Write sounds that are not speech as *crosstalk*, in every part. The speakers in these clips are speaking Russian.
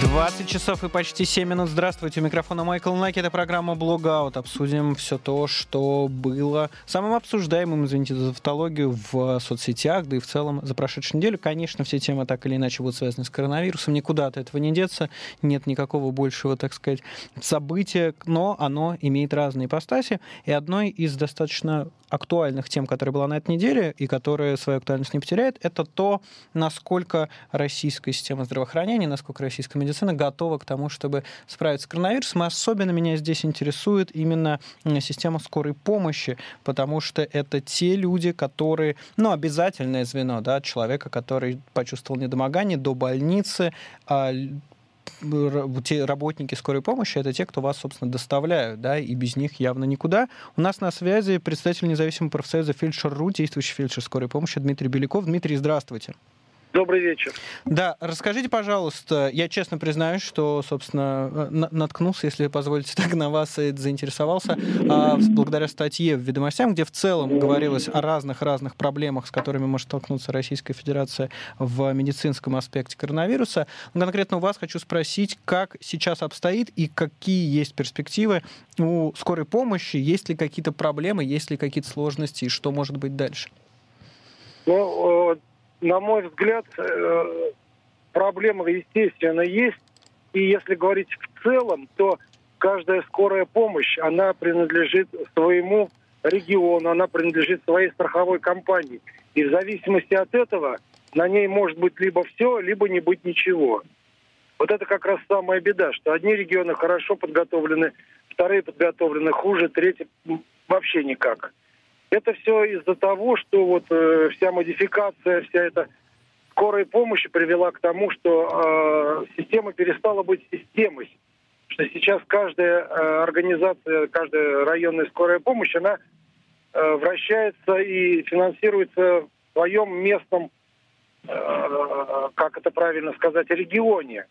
20 часов и почти 7 минут. Здравствуйте, у микрофона Майкл Наки. Это программа Блогаут. Обсудим все то, что было самым обсуждаемым, извините за тавтологию, в соцсетях, да и в целом за прошедшую неделю. Конечно, все темы так или иначе будут связаны с коронавирусом. Никуда от этого не деться. Нет никакого большего, так сказать, события, но оно имеет разные ипостаси. И одной из достаточно актуальных тем, которая была на этой неделе и которая свою актуальность не потеряет, это то, насколько российская система здравоохранения, насколько российская медицина готова к тому, чтобы справиться с коронавирусом. И особенно меня здесь интересует именно система скорой помощи, потому что это те люди, которые, ну, обязательное звено, да, человека, который почувствовал недомогание до больницы, а те работники скорой помощи это те, кто вас, собственно, доставляют, да, и без них явно никуда. У нас на связи представитель независимого профсоюза фельдшер.ру, действующий фельдшер скорой помощи Дмитрий Беляков. Дмитрий, здравствуйте. Добрый вечер. Да, расскажите, пожалуйста, я честно признаюсь, что, собственно, наткнулся, если позволите *laughs* так, на вас и заинтересовался, а, благодаря статье в «Ведомостях», где в целом говорилось о разных-разных проблемах, с которыми может столкнуться Российская Федерация в медицинском аспекте коронавируса. Но конкретно у вас хочу спросить, как сейчас обстоит и какие есть перспективы у скорой помощи, есть ли какие-то проблемы, есть ли какие-то сложности и что может быть дальше? Ну, на мой взгляд, э, проблема, естественно, есть. И если говорить в целом, то каждая скорая помощь, она принадлежит своему региону, она принадлежит своей страховой компании. И в зависимости от этого на ней может быть либо все, либо не быть ничего. Вот это как раз самая беда, что одни регионы хорошо подготовлены, вторые подготовлены хуже, третьи вообще никак. Это все из-за того, что вот э, вся модификация, вся эта скорая помощь привела к тому, что э, система перестала быть системой. Что сейчас каждая э, организация, каждая районная скорая помощь, она э, вращается и финансируется в своем местном, э, как это правильно сказать, регионе.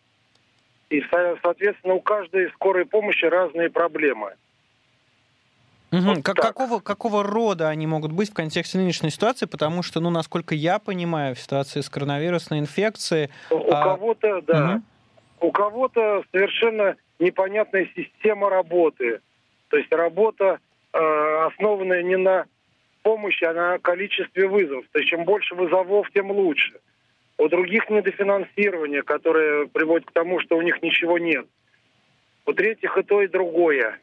И, соответственно, у каждой скорой помощи разные проблемы. Угу. Вот как, какого, какого рода они могут быть в контексте нынешней ситуации? Потому что, ну, насколько я понимаю, в ситуации с коронавирусной инфекцией... У а... кого-то, да. Угу. У кого-то совершенно непонятная система работы. То есть работа, э, основанная не на помощи, а на количестве вызовов. То есть чем больше вызовов, тем лучше. У других недофинансирование, которое приводит к тому, что у них ничего нет. У третьих и то, и другое.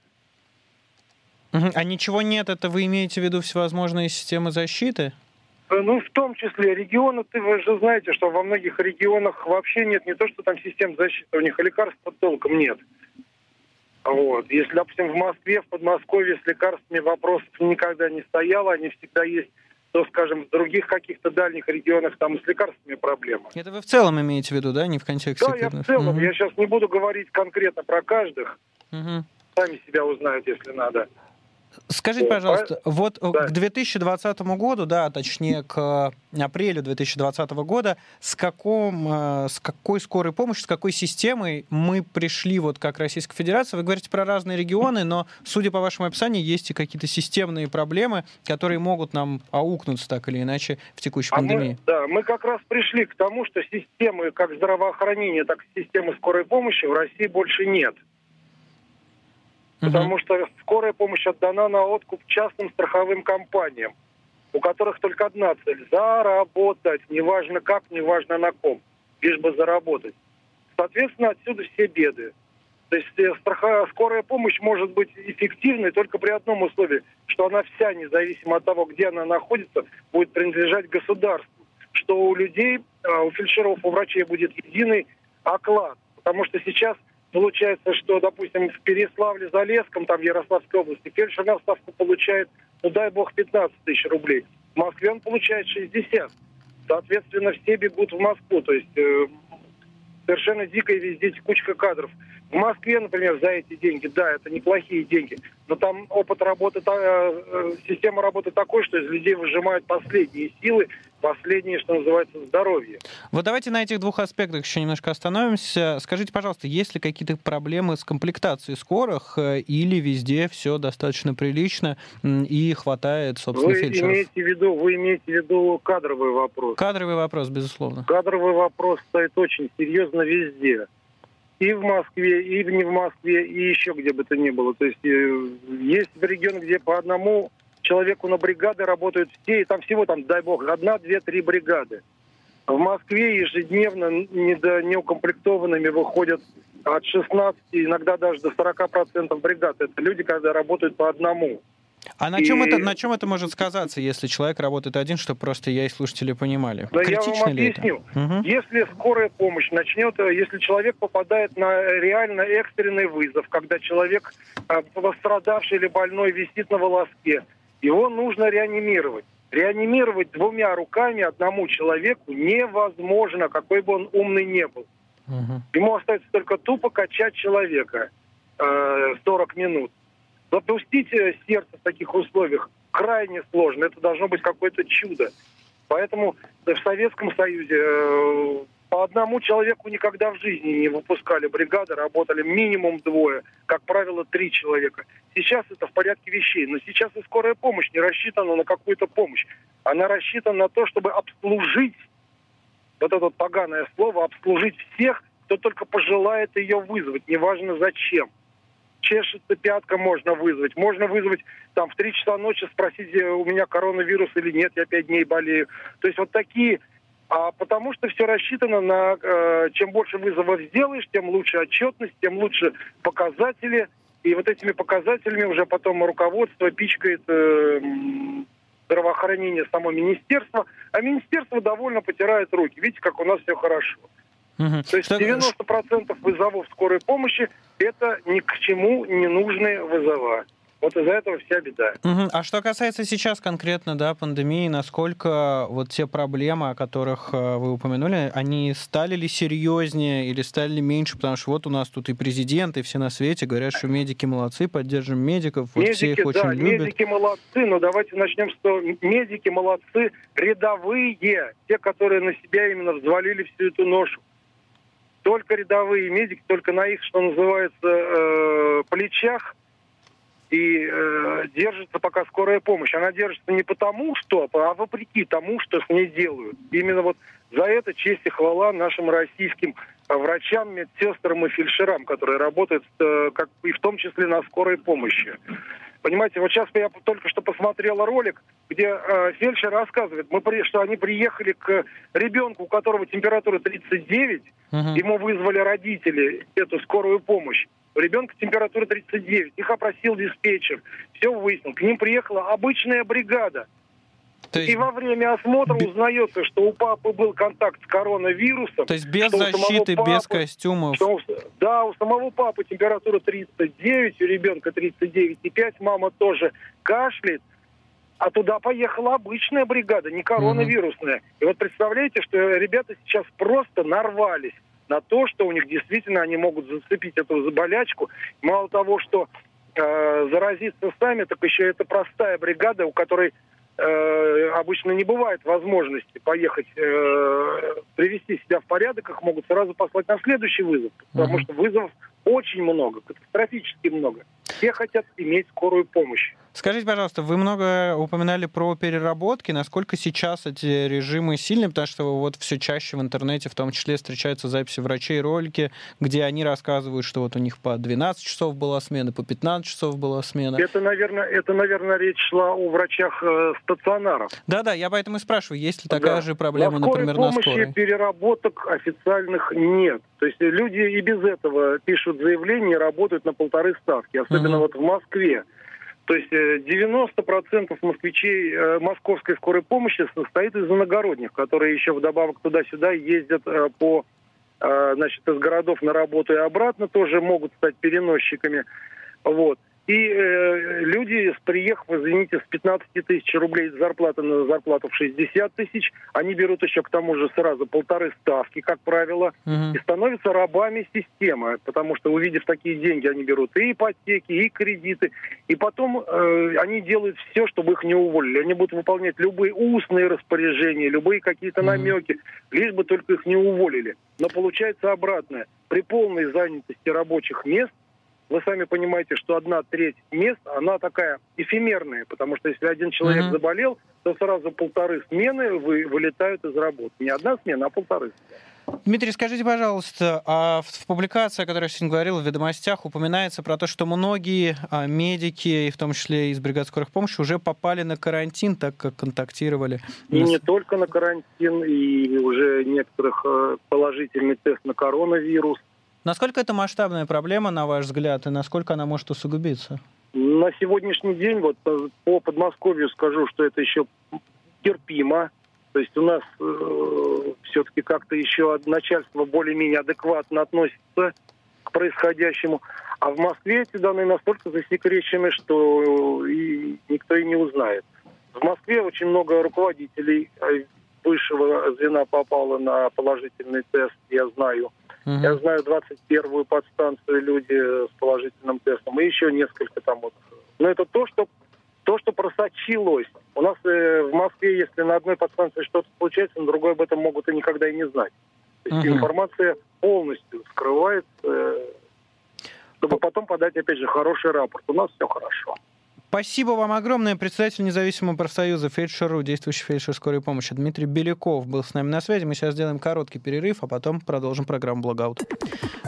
А ничего нет, это вы имеете в виду всевозможные системы защиты? Э, ну, в том числе регионы, ты, вы же знаете, что во многих регионах вообще нет не то, что там систем защиты, у них и лекарств толком нет. Вот. Если, допустим, в Москве, в Подмосковье с лекарствами вопросов никогда не стояло, они всегда есть, то, скажем, в других каких-то дальних регионах там с лекарствами проблемы. Это вы в целом имеете в виду, да, не в контексте? Да, я в целом. Угу. Я сейчас не буду говорить конкретно про каждых. Угу. Сами себя узнают, если надо. Скажите, пожалуйста, вот да. к 2020 году, да, точнее к апрелю 2020 года, с, каком, э, с какой скорой помощью, с какой системой мы пришли вот как Российская Федерация? Вы говорите про разные регионы, но, судя по вашему описанию, есть и какие-то системные проблемы, которые могут нам аукнуться так или иначе в текущей а пандемии. Мы, да, мы как раз пришли к тому, что системы как здравоохранения, так и системы скорой помощи в России больше нет. Потому что скорая помощь отдана на откуп частным страховым компаниям, у которых только одна цель – заработать, неважно как, неважно на ком, лишь бы заработать. Соответственно, отсюда все беды. То есть э, страховая, скорая помощь может быть эффективной только при одном условии, что она вся, независимо от того, где она находится, будет принадлежать государству. Что у людей, а, у фельдшеров, у врачей будет единый оклад. Потому что сейчас Получается, что, допустим, в Переславле-Залесском, там в Ярославской области, фельдшер на ставку получает, ну дай бог, 15 тысяч рублей. В Москве он получает 60. Соответственно, все бегут в Москву. То есть э, совершенно дикая везде текучка кадров. В Москве, например, за эти деньги, да, это неплохие деньги, но там опыт работы, э, система работы такой, что из людей выжимают последние силы, последнее, что называется, здоровье. Вот давайте на этих двух аспектах еще немножко остановимся. Скажите, пожалуйста, есть ли какие-то проблемы с комплектацией скорых э, или везде все достаточно прилично и хватает, собственно, вы фельдшеров? Имеете в виду, вы имеете в виду кадровый вопрос? Кадровый вопрос, безусловно. Кадровый вопрос стоит очень серьезно везде. И в Москве, и не в Москве, и еще где бы то ни было. То есть э, есть регионы, где по одному человеку на бригады работают все, и там всего, там, дай бог, одна, две, три бригады. В Москве ежедневно недо, неукомплектованными выходят от 16, иногда даже до 40% бригад. Это люди, когда работают по одному. А на чем, и... это, на чем это может сказаться, если человек работает один, чтобы просто я и слушатели понимали? Да Критично я вам объясню. Угу. Если скорая помощь начнет, э, если человек попадает на реально экстренный вызов, когда человек э, пострадавший или больной висит на волоске, его нужно реанимировать. Реанимировать двумя руками одному человеку невозможно, какой бы он умный не был. Угу. Ему остается только тупо качать человека э, 40 минут. Запустить э, сердце в таких условиях крайне сложно. Это должно быть какое-то чудо. Поэтому в Советском Союзе э, по одному человеку никогда в жизни не выпускали бригады, работали минимум двое, как правило, три человека. Сейчас это в порядке вещей, но сейчас и скорая помощь не рассчитана на какую-то помощь. Она рассчитана на то, чтобы обслужить, вот это поганое слово, обслужить всех, кто только пожелает ее вызвать, неважно зачем чешется пятка, можно вызвать. Можно вызвать там в 3 часа ночи, спросить, э, у меня коронавирус или нет, я 5 дней болею. То есть вот такие а потому что все рассчитано на э, чем больше вызовов сделаешь, тем лучше отчетность, тем лучше показатели. И вот этими показателями уже потом руководство пичкает э, здравоохранение само министерство, а министерство довольно потирает руки. Видите, как у нас все хорошо. Угу. То есть 90% вызовов скорой помощи это ни к чему не нужные вызова. Вот из-за этого вся беда. Угу. А что касается сейчас конкретно да, пандемии, насколько вот те проблемы, о которых э, вы упомянули, они стали ли серьезнее или стали ли меньше? Потому что вот у нас тут и президент, и все на свете говорят, что медики молодцы, поддержим медиков, вот медики, все их очень да, любят. Медики молодцы, но давайте начнем с того, медики молодцы, рядовые, те, которые на себя именно взвалили всю эту ношу только рядовые медики, только на их, что называется, э, плечах и э, держится пока скорая помощь. Она держится не потому, что, а вопреки тому, что с ней делают. Именно вот за это честь и хвала нашим российским врачам, медсестрам и фельдшерам, которые работают э, как, и в том числе на скорой помощи. Понимаете, вот сейчас я только что посмотрел ролик, где э, фельдшер рассказывает, мы, что они приехали к ребенку, у которого температура 39, угу. ему вызвали родители эту скорую помощь. У ребенка температура 39. Их опросил диспетчер. Все выяснил. К ним приехала обычная бригада. То есть... И во время осмотра узнается, что у папы был контакт с коронавирусом. То есть без защиты, папы, без костюмов. Что, да, у самого папы температура 39, у ребенка 39,5, мама тоже кашляет. А туда поехала обычная бригада, не коронавирусная. Угу. И вот представляете, что ребята сейчас просто нарвались на то, что у них действительно они могут зацепить эту заболячку. Мало того, что э, заразиться сами, так еще это простая бригада, у которой э, обычно не бывает возможности поехать, э, привести себя в порядок, их могут сразу послать на следующий вызов, потому uh-huh. что вызовов очень много, катастрофически много. Все хотят иметь скорую помощь. Скажите, пожалуйста, вы много упоминали про переработки. Насколько сейчас эти режимы сильны? Потому что вот все чаще в интернете, в том числе, встречаются записи врачей, ролики, где они рассказывают, что вот у них по 12 часов была смена, по 15 часов была смена. Это, наверное, это, наверное речь шла о врачах э, стационаров. Да-да, я поэтому и спрашиваю, есть ли такая да. же проблема, на например, на скорой? переработок официальных нет. То есть люди и без этого пишут заявления и работают на полторы ставки, особенно угу. вот в Москве. То есть 90% э, москвичей э, московской скорой помощи состоит из иногородних, которые еще вдобавок туда-сюда ездят э, по значит, из городов на работу и обратно, тоже могут стать переносчиками. Вот. И э, люди, приехав, извините, с 15 тысяч рублей зарплаты на зарплату в 60 тысяч, они берут еще к тому же сразу полторы ставки, как правило, угу. и становятся рабами системы, потому что, увидев такие деньги, они берут и ипотеки, и кредиты, и потом э, они делают все, чтобы их не уволили. Они будут выполнять любые устные распоряжения, любые какие-то угу. намеки, лишь бы только их не уволили. Но получается обратное. При полной занятости рабочих мест вы сами понимаете, что одна треть мест, она такая эфемерная, потому что если один человек mm-hmm. заболел, то сразу полторы смены вы, вылетают из работы. Не одна смена, а полторы. Дмитрий, скажите, пожалуйста, а в, публикации, о которой я сегодня говорил, в «Ведомостях» упоминается про то, что многие а, медики, и в том числе из бригад скорых помощи, уже попали на карантин, так как контактировали. И не только на карантин, и уже некоторых э, положительный тест на коронавирус. Насколько это масштабная проблема, на ваш взгляд, и насколько она может усугубиться? На сегодняшний день, вот э, по Подмосковью скажу, что это еще терпимо. То есть у нас э, все-таки как-то еще начальство более-менее адекватно относится к происходящему. А в Москве эти данные настолько засекречены, что и никто и не узнает. В Москве очень много руководителей э, высшего звена попало на положительный тест, я знаю. Угу. Я знаю 21-ю подстанцию люди с положительным тестом и еще несколько там вот. Но это то, что то, что просочилось. У нас э, в Москве, если на одной подстанции что-то случается, на другой об этом могут и никогда и не знать. То есть угу. информация полностью скрывается, э, чтобы потом подать, опять же, хороший рапорт. У нас все хорошо. Спасибо вам огромное. Председатель независимого профсоюза фельдшеру, действующий фельдшер скорой помощи Дмитрий Беляков был с нами на связи. Мы сейчас сделаем короткий перерыв, а потом продолжим программу «Блогаут».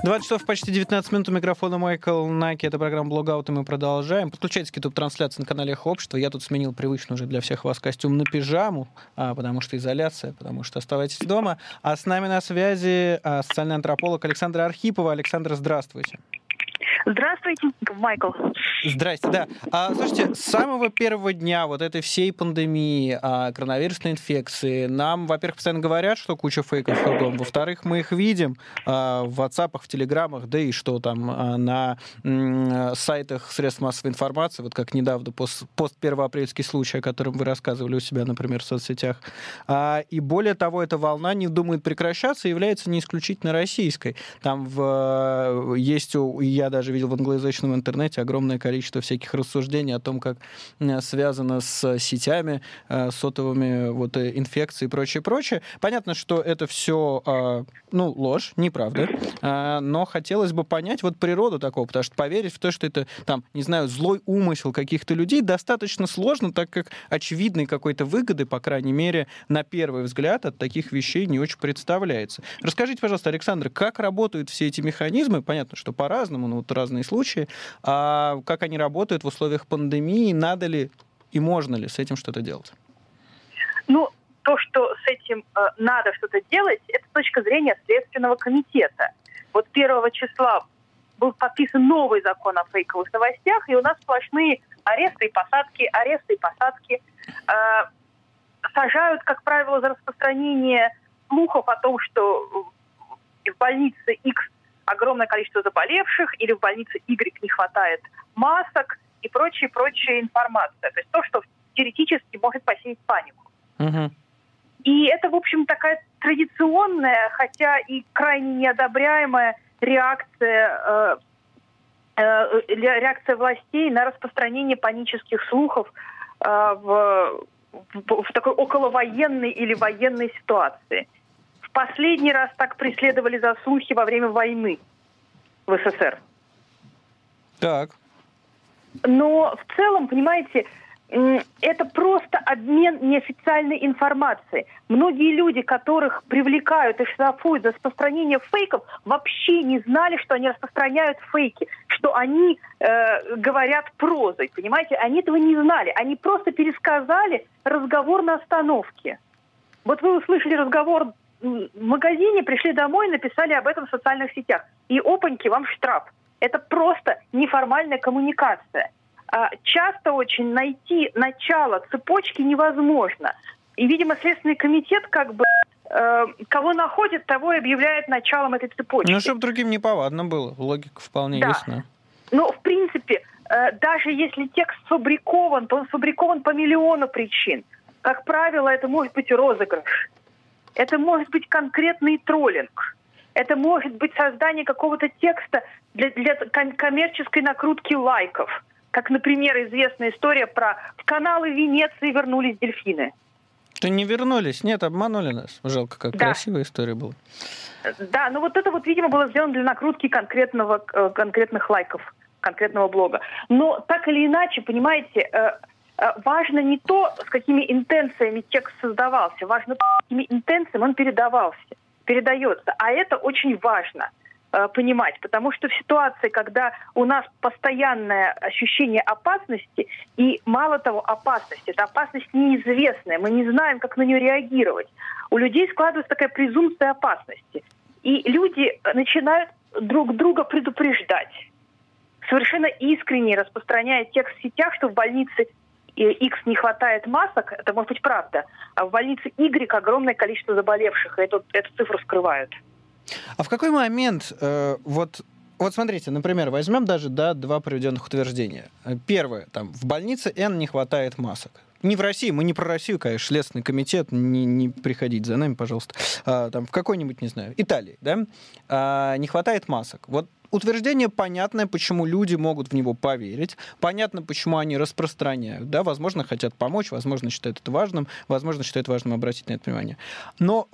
20 часов почти 19 минут у микрофона Майкл Наки. Это программа «Блогаут», и мы продолжаем. Подключайтесь к YouTube-трансляции на канале «Эхо Общества». Я тут сменил привычный уже для всех вас костюм на пижаму, а, потому что изоляция, потому что оставайтесь дома. А с нами на связи а, социальный антрополог Александра Архипова. Александр, здравствуйте. Здравствуйте, Майкл. Здрасте, да. А, слушайте, с самого первого дня вот этой всей пандемии, а, коронавирусной инфекции, нам, во-первых, постоянно говорят, что куча фейков кругом, во-вторых, мы их видим а, в WhatsApp, в Телеграмах, да и что там а, на м, сайтах средств массовой информации, вот как недавно пост, пост первоапрельский случай, о котором вы рассказывали у себя, например, в соцсетях. А, и более того, эта волна не думает прекращаться является не исключительно российской. Там в, есть, я даже видел в англоязычном интернете огромное количество всяких рассуждений о том, как связано с сетями, э, сотовыми вот, э, инфекцией и прочее, прочее. Понятно, что это все, а, ну, ложь, неправда, а, но хотелось бы понять вот природу такого, потому что поверить в то, что это, там, не знаю, злой умысел каких-то людей достаточно сложно, так как очевидной какой-то выгоды, по крайней мере, на первый взгляд от таких вещей не очень представляется. Расскажите, пожалуйста, Александр, как работают все эти механизмы? Понятно, что по-разному, но вот разные случаи. А как они работают в условиях пандемии? Надо ли и можно ли с этим что-то делать? Ну, то, что с этим э, надо что-то делать, это точка зрения Следственного комитета. Вот 1 числа был подписан новый закон о фейковых новостях, и у нас сплошные аресты и посадки, аресты и посадки. Э, сажают, как правило, за распространение слухов о том, что в больнице X огромное количество заболевших, или в больнице Y не хватает масок и прочая-прочая информация. То есть то, что теоретически может посеять панику. Угу. И это, в общем, такая традиционная, хотя и крайне неодобряемая реакция, э, э, реакция властей на распространение панических слухов э, в, в, в такой околовоенной или военной ситуации последний раз так преследовали за слухи во время войны в СССР. Так. Но в целом, понимаете, это просто обмен неофициальной информацией. Многие люди, которых привлекают и штрафуют за распространение фейков, вообще не знали, что они распространяют фейки, что они э, говорят прозой, понимаете? Они этого не знали. Они просто пересказали разговор на остановке. Вот вы услышали разговор в магазине, пришли домой, написали об этом в социальных сетях. И опаньки, вам штраф. Это просто неформальная коммуникация. А, часто очень найти начало цепочки невозможно. И, видимо, Следственный комитет как бы э, кого находит, того и объявляет началом этой цепочки. Ну, чтобы другим не повадно было. Логика вполне да. ясна. Ну, в принципе, э, даже если текст сфабрикован, то он сфабрикован по миллиону причин. Как правило, это может быть розыгрыш. Это может быть конкретный троллинг. Это может быть создание какого-то текста для, для коммерческой накрутки лайков. Как, например, известная история про в каналы Венеции вернулись дельфины. То не вернулись, нет, обманули нас. Жалко, как да. красивая история была. Да, ну вот это вот, видимо, было сделано для накрутки конкретного, э, конкретных лайков, конкретного блога. Но так или иначе, понимаете, Э, важно не то, с какими интенциями текст создавался, важно то, с какими интенциями он передавался. передается. А это очень важно э, понимать, потому что в ситуации, когда у нас постоянное ощущение опасности, и мало того, опасность, это опасность неизвестная, мы не знаем, как на нее реагировать. У людей складывается такая презумпция опасности. И люди начинают друг друга предупреждать. Совершенно искренне распространяя текст в сетях, что в больнице X не хватает масок, это может быть правда, а в больнице Y огромное количество заболевших, и эту, эту цифру скрывают. А в какой момент, э, вот, вот смотрите, например, возьмем даже да, два приведенных утверждения. Первое, там, в больнице N не хватает масок. Не в России, мы не про Россию, конечно, Следственный комитет, не, не приходить за нами, пожалуйста. А, там, в какой-нибудь, не знаю, Италии, да, а, не хватает масок. Вот утверждение понятное, почему люди могут в него поверить, понятно, почему они распространяют, да, возможно, хотят помочь, возможно, считают это важным, возможно, считают важным обратить на это внимание. Но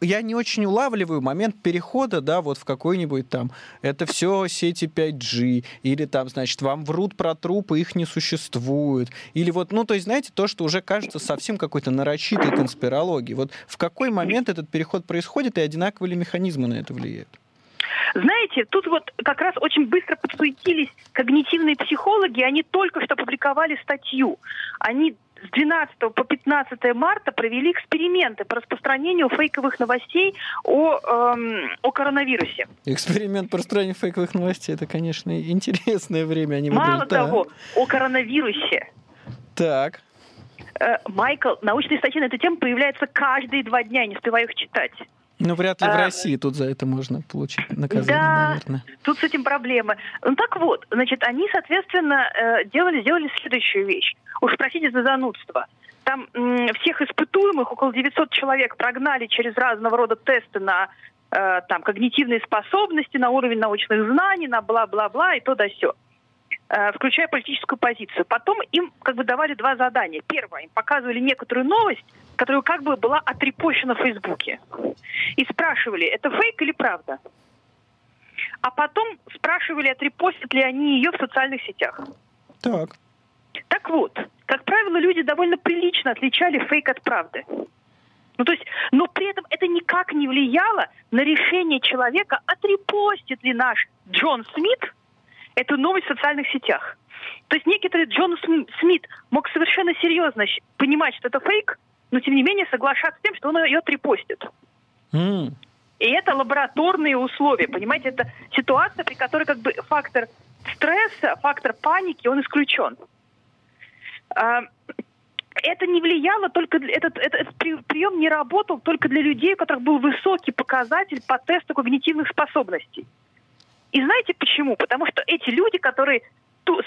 я не очень улавливаю момент перехода, да, вот в какой-нибудь там, это все сети 5G, или там, значит, вам врут про трупы, их не существует, или вот, ну, то есть, знаете, то, что уже кажется совсем какой-то нарочитой конспирологией. Вот в какой момент этот переход происходит, и одинаковые ли механизмы на это влияют? Знаете, тут вот как раз очень быстро подсуетились когнитивные психологи, они только что опубликовали статью. Они с 12 по 15 марта провели эксперименты по распространению фейковых новостей о, эм, о коронавирусе. Эксперимент по распространению фейковых новостей, это, конечно, интересное время. Они Мало выглядят, того, да. о коронавирусе. Так. Э, Майкл, научные статьи на эту тему появляются каждые два дня, я не успеваю их читать. Ну, вряд ли в а, России тут за это можно получить наказание, да, наверное. тут с этим проблемы. Ну, так вот, значит, они, соответственно, э, делали, сделали следующую вещь. Уж простите за занудство. Там всех испытуемых, около 900 человек, прогнали через разного рода тесты на э, там, когнитивные способности, на уровень научных знаний, на бла-бла-бла и то да все. Э, включая политическую позицию. Потом им как бы давали два задания. Первое, им показывали некоторую новость, которая как бы была отрепощена в Фейсбуке. И спрашивали, это фейк или правда? А потом спрашивали, отрепостят ли они ее в социальных сетях. Так. Так вот, как правило, люди довольно прилично отличали фейк от правды. Ну, то есть, но при этом это никак не влияло на решение человека, отрепостит ли наш Джон Смит эту новость в социальных сетях. То есть некоторый Джон Смит мог совершенно серьезно понимать, что это фейк, но тем не менее соглашаться с тем, что он ее трепостит. Mm. И это лабораторные условия, понимаете, это ситуация, при которой как бы фактор стресса, фактор паники, он исключен. А, это не влияло только этот, этот, этот прием не работал только для людей, у которых был высокий показатель по тесту когнитивных способностей. И знаете почему? Потому что эти люди, которые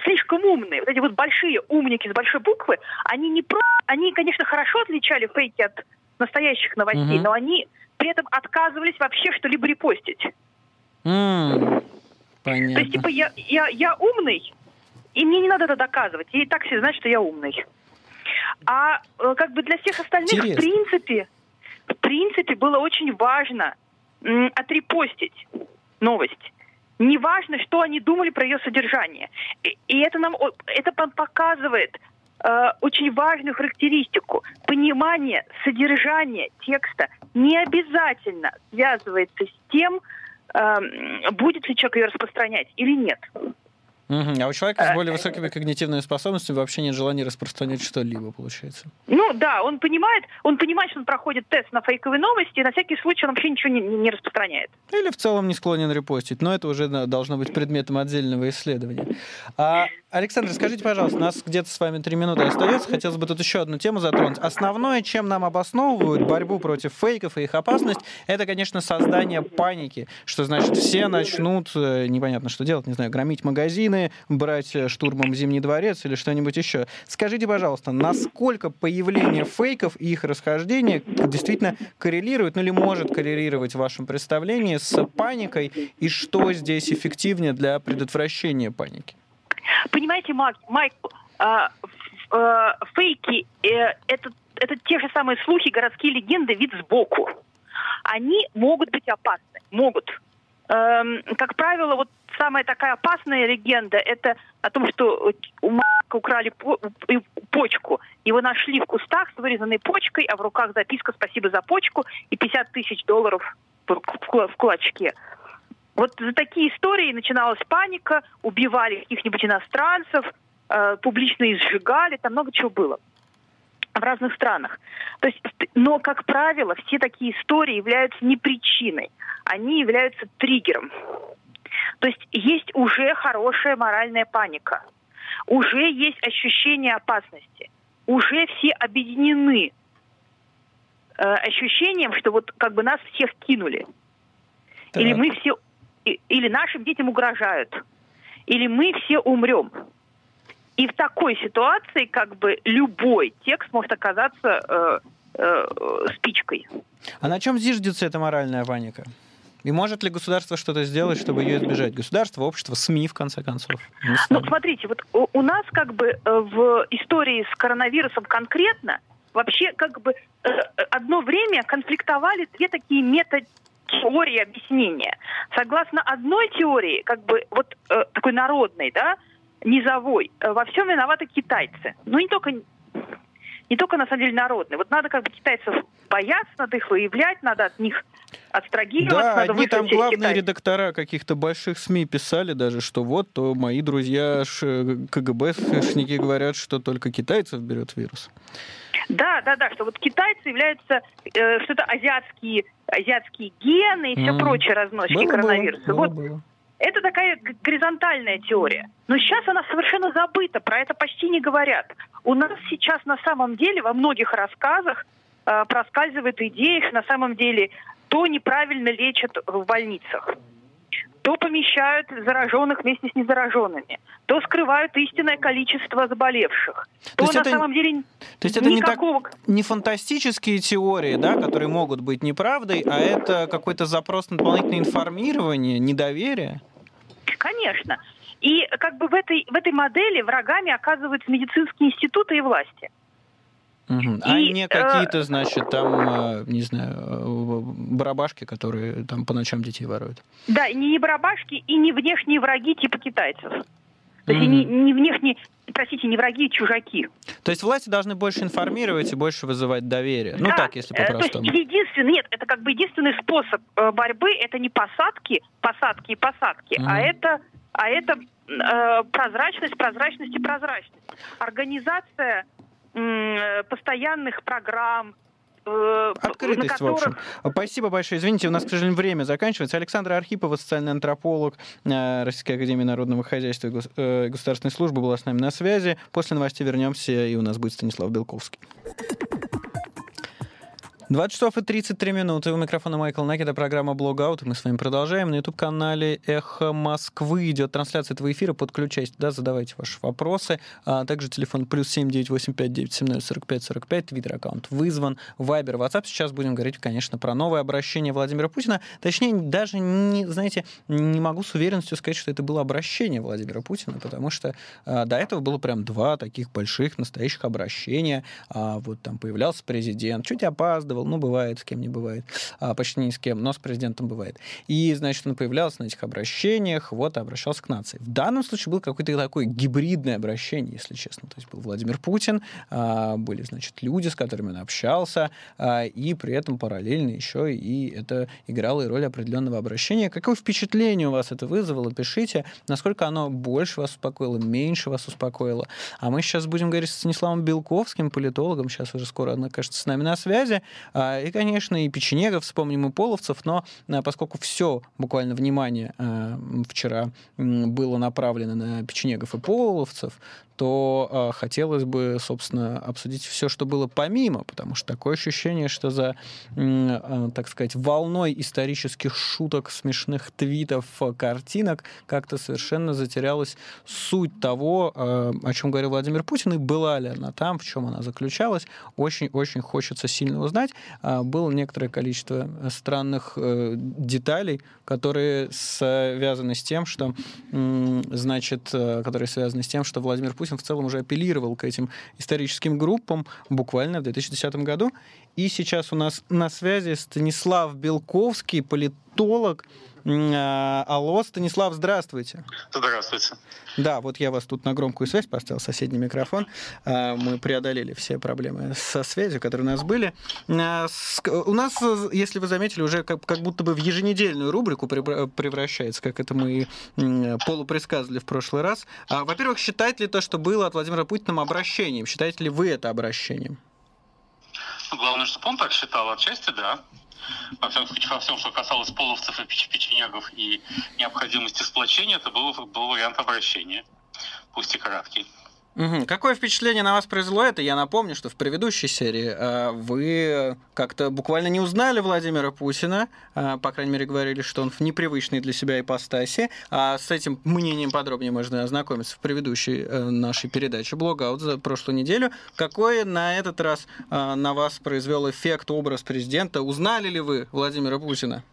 слишком умные, вот эти вот большие умники с большой буквы, они не про, они, конечно, хорошо отличали фейки от настоящих новостей, mm но они при этом отказывались вообще что-либо репостить. Mm, понятно. То есть, типа, я, я, я умный, и мне не надо это доказывать. И так все знают, что я умный. А э, как бы для всех остальных, Интересно. в принципе, в принципе, было очень важно отрепостить новость. Неважно, что они думали про ее содержание. И, и это нам это показывает э, очень важную характеристику. Понимание содержания текста не обязательно связывается с тем, э, будет ли человек ее распространять или нет. Угу. А у человека с более высокими когнитивными способностями вообще нет желания распространять что-либо, получается. Ну да, он понимает, он понимает, что он проходит тест на фейковые новости, и на всякий случай он вообще ничего не, не распространяет. Или в целом не склонен репостить, но это уже должно быть предметом отдельного исследования. А, Александр, скажите, пожалуйста, у нас где-то с вами три минуты остается, хотелось бы тут еще одну тему затронуть. Основное, чем нам обосновывают борьбу против фейков и их опасность, это, конечно, создание паники, что значит все начнут, э, непонятно что делать, не знаю, громить магазины, брать э, штурмом Зимний дворец или что-нибудь еще. Скажите, пожалуйста, насколько появление фейков и их расхождение действительно коррелирует, ну или может коррелировать в вашем представлении с паникой, и что здесь эффективнее для предотвращения паники? Понимаете, Майк, Майк а, а, фейки э, это, это те же самые слухи, городские легенды, вид сбоку. Они могут быть опасны, могут. Эм, как правило, вот самая такая опасная легенда это о том, что у Марка украли по почку. Его нашли в кустах с вырезанной почкой, а в руках записка «Спасибо за почку» и 50 тысяч долларов в кулачке. Вот за такие истории начиналась паника, убивали каких-нибудь иностранцев, э, публично их сжигали, там много чего было в разных странах. То есть, но, как правило, все такие истории являются не причиной, они являются триггером. То есть есть уже хорошая моральная паника, уже есть ощущение опасности, уже все объединены э, ощущением, что вот как бы нас всех кинули. Так. Или мы все, или нашим детям угрожают, или мы все умрем. И в такой ситуации как бы любой текст может оказаться э, э, спичкой. А на чем зиждется эта моральная паника? И может ли государство что-то сделать, чтобы ее избежать? Государство, общество, СМИ, в конце концов. Ну, смотрите, вот у, нас как бы э, в истории с коронавирусом конкретно вообще как бы э, одно время конфликтовали две такие методы теории объяснения. Согласно одной теории, как бы вот э, такой народной, да, низовой, э, во всем виноваты китайцы. Ну, не только не только, на самом деле, народные. Вот надо как бы китайцев бояться, надо их выявлять, надо от них абстрагироваться. Да, надо одни там главные китайцев. редактора каких-то больших СМИ писали даже, что вот то мои друзья КГБшники говорят, что только китайцев берет вирус. Да, да, да, что вот китайцы являются э, что-то азиатские, азиатские гены и все mm. прочее разносчики было, коронавируса. Было, вот. Было. Это такая горизонтальная теория. Но сейчас она совершенно забыта, про это почти не говорят. У нас сейчас на самом деле во многих рассказах э, проскальзывает идея, что на самом деле то неправильно лечат в больницах то помещают зараженных вместе с незараженными, то скрывают истинное количество заболевших, то, то на это, самом деле То есть это никакого... не, так, не фантастические теории, да, которые могут быть неправдой, а это какой-то запрос на дополнительное информирование, недоверие? Конечно. И как бы в этой, в этой модели врагами оказываются медицинские институты и власти. Угу. А и, не э, какие-то, значит, там, э, не знаю, э, барабашки, которые там по ночам детей воруют. Да, не, барабашки и не внешние враги типа китайцев. То есть mm не, не внешние, простите, не враги, а чужаки. То есть власти должны больше информировать и больше вызывать доверие. Ну, да. Так, если по-простому. То есть единственный, нет, это как бы единственный способ борьбы, это не посадки, посадки и посадки, mm а это, а это э, прозрачность, прозрачность и прозрачность. Организация постоянных программ, э, Открытость, которых... в общем. Спасибо большое. Извините, у нас, к сожалению, время заканчивается. Александра Архипова, социальный антрополог э, Российской Академии Народного Хозяйства и э, Государственной Службы, была с нами на связи. После новостей вернемся, и у нас будет Станислав Белковский. 20 часов и 33 минуты. У микрофона Майкл Наки. Это программа «Блогаут». Мы с вами продолжаем. На YouTube-канале «Эхо Москвы» идет трансляция этого эфира. Подключайтесь туда, задавайте ваши вопросы. А также телефон плюс 7985 Твиттер-аккаунт вызван. Вайбер, WhatsApp. Сейчас будем говорить, конечно, про новое обращение Владимира Путина. Точнее, даже, не, знаете, не могу с уверенностью сказать, что это было обращение Владимира Путина, потому что а, до этого было прям два таких больших настоящих обращения. А, вот там появлялся президент, чуть опаздывал, беседовал, ну, бывает, с кем не бывает, а, почти ни с кем, но с президентом бывает. И, значит, он появлялся на этих обращениях, вот, обращался к нации. В данном случае было какое-то такое гибридное обращение, если честно. То есть был Владимир Путин, а, были, значит, люди, с которыми он общался, а, и при этом параллельно еще и это играло и роль определенного обращения. Какое впечатление у вас это вызвало? Пишите, насколько оно больше вас успокоило, меньше вас успокоило. А мы сейчас будем говорить с Станиславом Белковским, политологом, сейчас уже скоро, она, кажется, с нами на связи. А, и, конечно, и печенегов, вспомним и половцев, но а, поскольку все буквально внимание а, вчера было направлено на печенегов и половцев, то э, хотелось бы, собственно, обсудить все, что было помимо, потому что такое ощущение, что за, э, так сказать, волной исторических шуток, смешных твитов, картинок как-то совершенно затерялась суть того, э, о чем говорил Владимир Путин, и была ли она там, в чем она заключалась. Очень-очень хочется сильно узнать. Э, было некоторое количество странных э, деталей, которые связаны с тем, что, э, значит, э, которые связаны с тем, что Владимир Путин Путин в целом уже апеллировал к этим историческим группам буквально в 2010 году. И сейчас у нас на связи Станислав Белковский, политолог, алло, Станислав, здравствуйте. Здравствуйте. Да, вот я вас тут на громкую связь поставил, соседний микрофон. А, мы преодолели все проблемы со связью, которые у нас были. А, у нас, если вы заметили, уже как, как будто бы в еженедельную рубрику превращается, как это мы полупредсказывали в прошлый раз. Во-первых, считает ли то, что было от Владимира Путина обращением? Считаете ли вы это обращением? Ну, главное, чтобы он так считал, отчасти да. Во всем, во всем, что касалось половцев и печенегов и необходимости сплочения, это был, был вариант обращения, пусть и краткий. Угу. Какое впечатление на вас произвело это? Я напомню, что в предыдущей серии э, вы как-то буквально не узнали Владимира Путина, э, по крайней мере, говорили, что он в непривычной для себя ипостаси. А с этим мнением подробнее можно ознакомиться в предыдущей э, нашей передаче «Блогаут» за прошлую неделю. Какой на этот раз на вас произвел эффект, образ президента? Узнали ли вы Владимира Путина?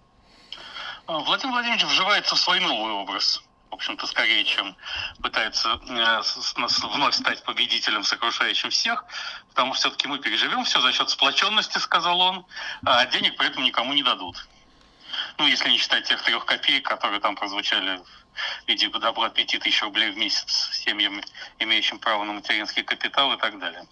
Владимир Владимирович вживается в свой новый образ в общем-то, скорее, чем пытается э, вновь стать победителем, сокрушающим всех, потому что все-таки мы переживем все за счет сплоченности, сказал он, а денег при этом никому не дадут. Ну, если не считать тех трех копеек, которые там прозвучали в виде добра 5 тысяч рублей в месяц семьям, имеющим право на материнский капитал и так далее.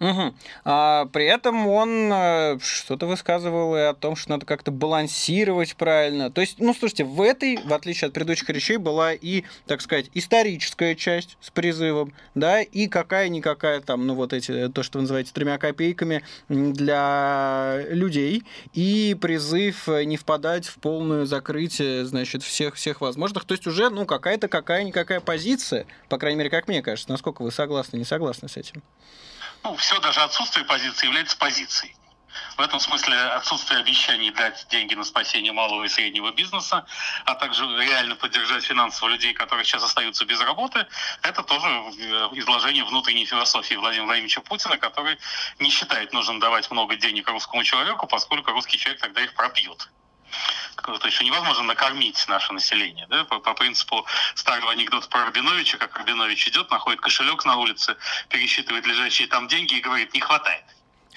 Угу. А, при этом он э, что-то высказывал и о том, что надо как-то балансировать правильно. То есть, ну, слушайте, в этой, в отличие от предыдущих речей, была и, так сказать, историческая часть с призывом, да, и какая-никакая там, ну, вот эти, то, что вы называете тремя копейками для людей, и призыв не впадать в полное закрытие, значит, всех, всех возможных. То есть уже, ну, какая-то какая-никакая позиция, по крайней мере, как мне кажется. Насколько вы согласны, не согласны с этим? Ну, все даже отсутствие позиции является позицией. В этом смысле отсутствие обещаний дать деньги на спасение малого и среднего бизнеса, а также реально поддержать финансово людей, которые сейчас остаются без работы, это тоже э, изложение внутренней философии Владимира Владимировича Путина, который не считает нужным давать много денег русскому человеку, поскольку русский человек тогда их пропьет то есть невозможно накормить наше население. Да? По, по принципу старого анекдота про Рабиновича, как Рабинович идет, находит кошелек на улице, пересчитывает лежащие там деньги и говорит, не хватает.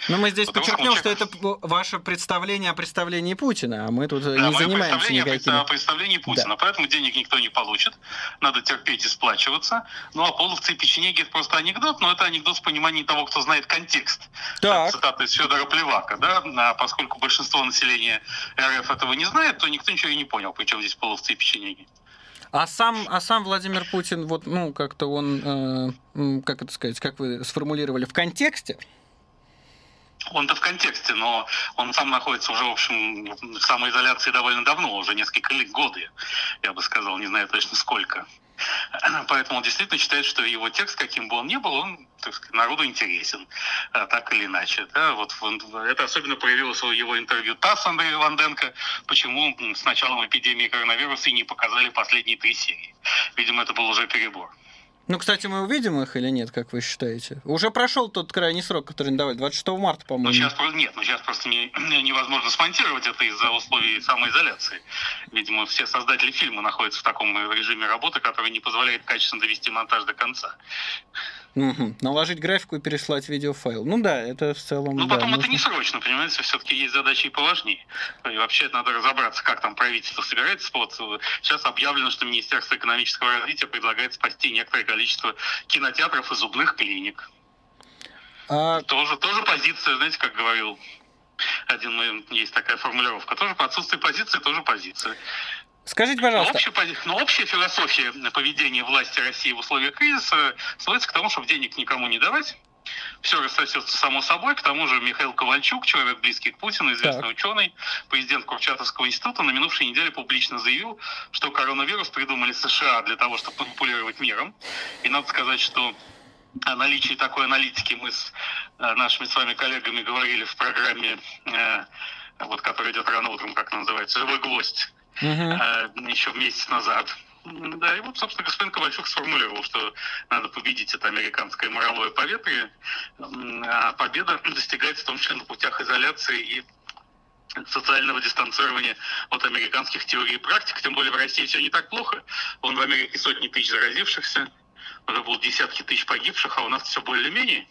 Но мы здесь подчеркнем, что это ваше представление о представлении Путина, а мы тут да, не занимаемся никакими... о представлении Путина, да. поэтому денег никто не получит, надо терпеть и сплачиваться. Ну а половцы и печенеги это просто анекдот, но это анекдот в понимании того, кто знает контекст. Так. Цитата из Федора Плевака, да, а поскольку большинство населения РФ этого не знает, то никто ничего и не понял, причем здесь половцы и печенеги. А сам, а сам Владимир Путин, вот, ну, как-то он, э, как это сказать, как вы сформулировали, в контексте, он-то в контексте, но он сам находится уже, в общем, в самоизоляции довольно давно, уже несколько лет, годы, я бы сказал, не знаю точно сколько. *clears throat* Поэтому он действительно считает, что его текст, каким бы он ни был, он так сказать, народу интересен, а, так или иначе. Да? Вот это особенно проявилось в его интервью ТАСС Андрея Ванденко, почему с началом эпидемии коронавируса и не показали последние три серии. Видимо, это был уже перебор. Ну, кстати, мы увидим их или нет, как вы считаете? Уже прошел тот крайний срок, который не давали, 26 марта, по-моему. Ну, сейчас нет, ну сейчас просто не, *clears throat* невозможно смонтировать это из-за условий самоизоляции. Видимо, все создатели фильма находятся в таком режиме работы, который не позволяет качественно довести монтаж до конца. Угу. Наложить графику и переслать видеофайл. Ну да, это в целом. Ну да, потом нужно... это не срочно, понимаете, все-таки есть задачи и поважнее. И вообще надо разобраться, как там правительство собирается. Вот сейчас объявлено, что Министерство экономического развития предлагает спасти некоторое количество кинотеатров и зубных клиник. А... Тоже, тоже позиция, знаете, как говорил один, есть такая формулировка. Тоже по отсутствии позиции, тоже позиция. Скажите, пожалуйста. Но общая, но общая философия поведения власти России в условиях кризиса сводится к тому, чтобы денег никому не давать. Все рассосется само собой. К тому же Михаил Ковальчук, человек близкий к Путину, известный так. ученый, президент Курчатовского института, на минувшей неделе публично заявил, что коронавирус придумали США для того, чтобы манипулировать миром. И надо сказать, что о наличии такой аналитики мы с э, нашими с вами коллегами говорили в программе, э, вот, которая идет рано утром, как называется, «Живой гвоздь», uh-huh. еще месяц назад. Да, и вот, собственно, господин Ковальчук сформулировал, что надо победить это американское мировое поветрие, а победа достигается в том числе на путях изоляции и социального дистанцирования от американских теорий и практик. Тем более в России все не так плохо. Он в Америке сотни тысяч заразившихся, уже было десятки тысяч погибших, а у нас все более-менее.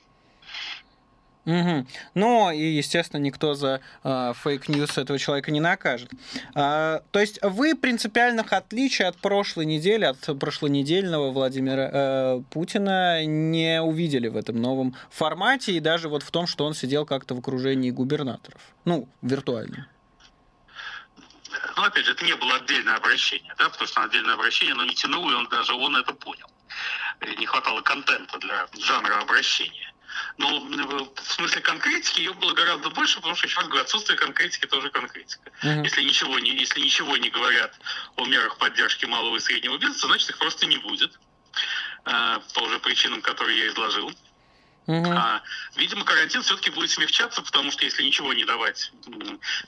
Угу. Ну, и, естественно, никто за э, fake news этого человека не накажет. А, то есть вы принципиальных отличий от прошлой недели, от прошлонедельного Владимира э, Путина не увидели в этом новом формате, и даже вот в том, что он сидел как-то в окружении губернаторов. Ну, виртуально. Ну, опять же, это не было отдельное обращение, да, потому что отдельное обращение, оно не тянуло, и он даже он это понял. Не хватало контента для жанра обращения. Но ну, в смысле конкретики ее было гораздо больше, потому что, еще раз говорю, отсутствие конкретики тоже конкретика. Uh-huh. Если, ничего не, если ничего не говорят о мерах поддержки малого и среднего бизнеса, значит их просто не будет. Э, по уже причинам, которые я изложил. Угу. А, видимо, карантин все-таки будет смягчаться, потому что если ничего не давать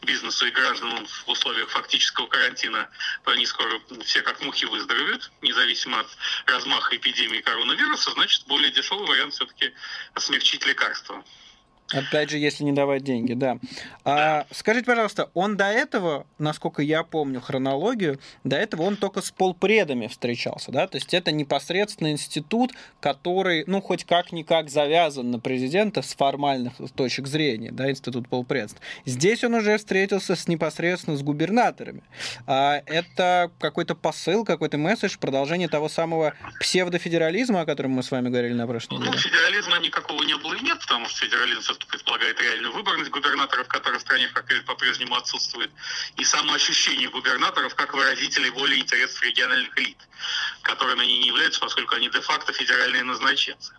бизнесу и гражданам в условиях фактического карантина, то они скоро все как мухи выздоровеют, независимо от размаха эпидемии коронавируса, значит, более дешевый вариант все-таки смягчить лекарства. Опять же, если не давать деньги, да. А, скажите, пожалуйста, он до этого, насколько я помню хронологию, до этого он только с полпредами встречался, да? То есть это непосредственно институт, который, ну, хоть как-никак завязан на президента с формальных точек зрения, да, институт полпредств. Здесь он уже встретился с непосредственно с губернаторами. А, это какой-то посыл, какой-то месседж, продолжение того самого псевдофедерализма, о котором мы с вами говорили на прошлой неделе? Ну, федерализма никакого не было и нет, потому что федерализм что предполагает реальную выборность губернаторов, которая в стране по-прежнему отсутствует, и самоощущение губернаторов как выразителей воли и интересов региональных элит, которыми они не являются, поскольку они де-факто федеральные назначенцы.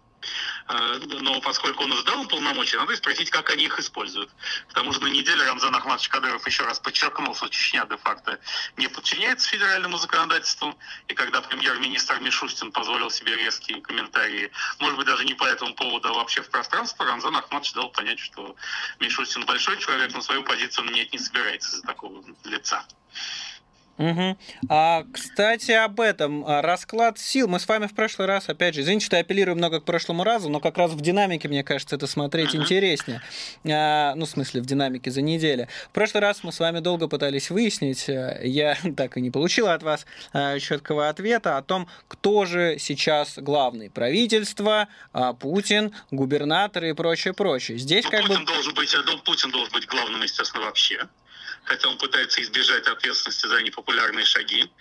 Э, но поскольку он уже дал полномочия, надо спросить, как они их используют. К тому же на неделе Рамзан Ахматович Кадыров еще раз подчеркнул, что Чечня де-факто не подчиняется федеральному законодательству. И когда премьер-министр Мишустин позволил себе резкие комментарии, может быть, даже не по этому поводу, а вообще в пространство, Рамзан Ахматович дал понять, что Мишустин большой человек, но свою позицию менять не собирается из-за такого лица. Угу. А, кстати, об этом. А, расклад сил. Мы с вами в прошлый раз, опять же, извините, что я апеллирую много к прошлому разу, но как раз в динамике, мне кажется, это смотреть интереснее. А, ну, в смысле, в динамике за неделю. В прошлый раз мы с вами долго пытались выяснить, э, я *laughs* так и не получил от вас а, четкого ответа о том, кто же сейчас главный. Правительство, а, Путин, губернаторы и прочее, прочее. Здесь ну, как Путин бы... Должен быть, Путин должен быть главным, естественно, вообще хотя он пытается избежать ответственности за непопулярные шаги.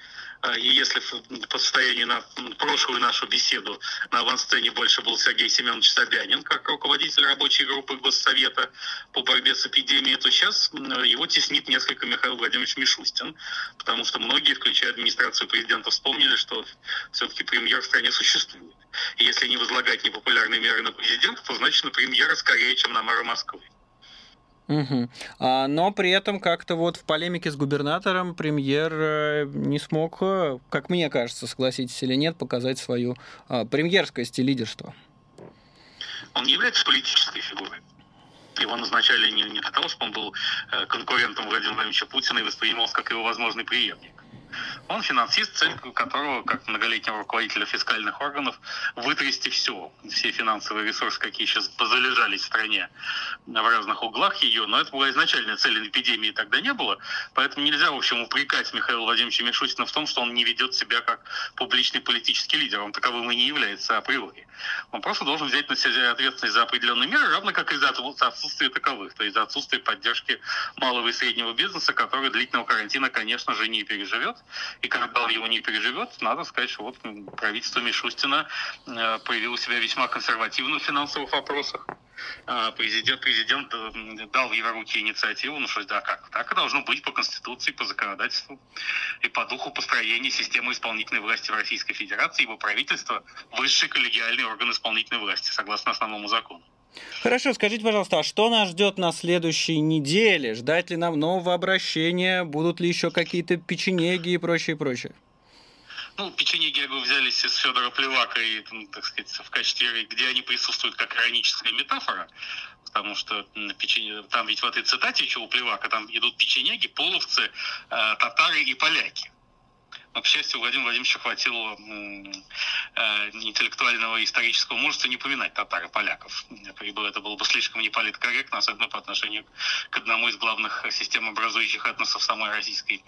А, и если по состоянию на прошлую нашу беседу на авансцене больше был Сергей Семенович Собянин, как руководитель рабочей группы Госсовета по борьбе с эпидемией, то сейчас его теснит несколько Михаил Владимирович Мишустин, потому что многие, включая администрацию президента, вспомнили, что все-таки премьер в стране существует. И если не возлагать непопулярные меры на президента, то значит на премьера скорее, чем на мэра Москвы. Угу. А, но при этом как-то вот в полемике с губернатором премьер э, не смог, э, как мне кажется, согласитесь или нет, показать свою а, премьерскость и лидерство. Он не является политической фигурой. Его назначали не, не того, чтобы он был э, конкурентом Владимира Владимировича Путина и воспринимался как его возможный преемник. Он финансист, цель которого, как многолетнего руководителя фискальных органов, вытрясти все, все финансовые ресурсы, какие сейчас позалежались в стране в разных углах ее. Но это была изначальная цель эпидемии, тогда не было. Поэтому нельзя, в общем, упрекать Михаила Владимировича Мишустина в том, что он не ведет себя как публичный политический лидер. Он таковым и не является априори. Он просто должен взять на себя ответственность за определенные меры, равно как и за отсутствие таковых, то есть за отсутствие поддержки малого и среднего бизнеса, который длительного карантина, конечно же, не переживет. И когда он его не переживет, надо сказать, что вот правительство Мишустина э, проявило себя весьма консервативно в финансовых вопросах. А, президент, президент э, дал руки инициативу, ну что да, как? Так и должно быть по Конституции, по законодательству и по духу построения системы исполнительной власти в Российской Федерации, его правительство – высший коллегиальный орган исполнительной власти, согласно основному закону. Хорошо, скажите, пожалуйста, а что нас ждет на следующей неделе? Ждать ли нам нового обращения? Будут ли еще какие-то печенеги и прочее, прочее? Ну, печенеги, я говорю, взялись из Федора Плевака, и, так сказать, в качестве, где они присутствуют как ироническая метафора, потому что печенье, там ведь в этой цитате еще у Плевака, там идут печенеги, половцы, э, татары и поляки. Но, к счастью, Владимиру Владимировичу хватило э, интеллектуального и исторического мужества не поминать татар и поляков. Это было бы слишком неполиткорректно, особенно по отношению к одному из главных системообразующих этносов самой Российской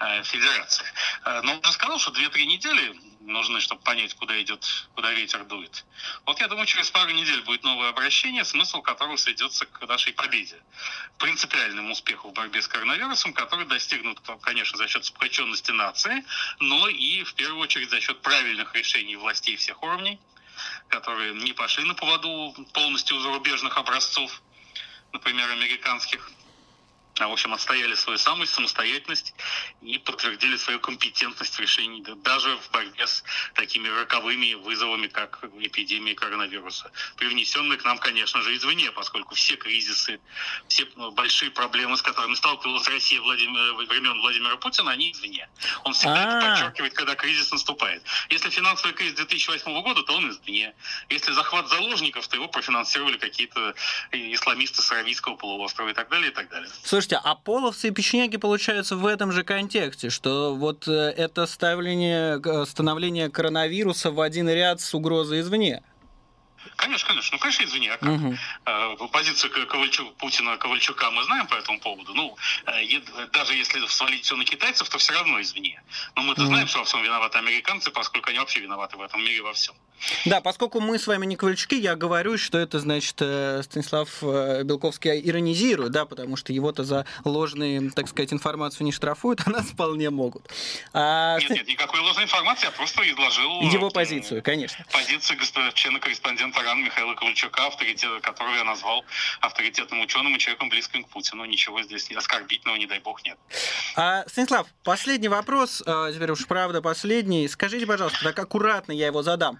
э, Федерации. Э, но он сказал, что 2-3 недели нужны, чтобы понять, куда идет, куда ветер дует. Вот я думаю, через пару недель будет новое обращение, смысл которого сведется к нашей победе. Принципиальному успеху в борьбе с коронавирусом, который достигнут, конечно, за счет сплоченности нации, но и в первую очередь за счет правильных решений властей всех уровней, которые не пошли на поводу полностью зарубежных образцов, например, американских, в общем, отстояли свою самость, самостоятельность и подтвердили свою компетентность в решении, даже в борьбе с такими роковыми вызовами, как эпидемия коронавируса, привнесенные к нам, конечно же, извне, поскольку все кризисы, все большие проблемы, с которыми сталкивалась Россия Владимир, времен Владимира Путина, они извне. Он всегда А-а-а. это подчеркивает, когда кризис наступает. Если финансовый кризис 2008 года, то он извне. Если захват заложников, то его профинансировали какие-то исламисты с Аравийского полуострова и так далее, и так далее. Слушайте, а половцы и печенеги получаются в этом же контексте, что вот э, это ставление, становление коронавируса в один ряд с угрозой извне. Конечно, конечно. Ну, конечно, извини, а как? Угу. Позицию Ковальчук, Путина Ковальчука мы знаем по этому поводу. Ну, э, даже если свалить все на китайцев, то все равно извне. Но мы-то угу. знаем, что во всем виноваты американцы, поскольку они вообще виноваты в этом мире во всем. Да, поскольку мы с вами не Ковальчуки, я говорю, что это, значит, э, Станислав Белковский иронизирует, да, потому что его-то за ложные, так сказать, информацию не штрафуют, *laughs* а нас вполне могут. А... Нет, нет, никакой ложной информации, я просто изложил... Его позицию, конечно. Позицию члена-корреспондента РАН Михаила Ковальчука, авторитет, которого я назвал авторитетным ученым и человеком близким к Путину. Ничего здесь оскорбительного, не дай бог, нет. А, Станислав, последний вопрос, а, теперь уж правда последний. Скажите, пожалуйста, так аккуратно я его задам.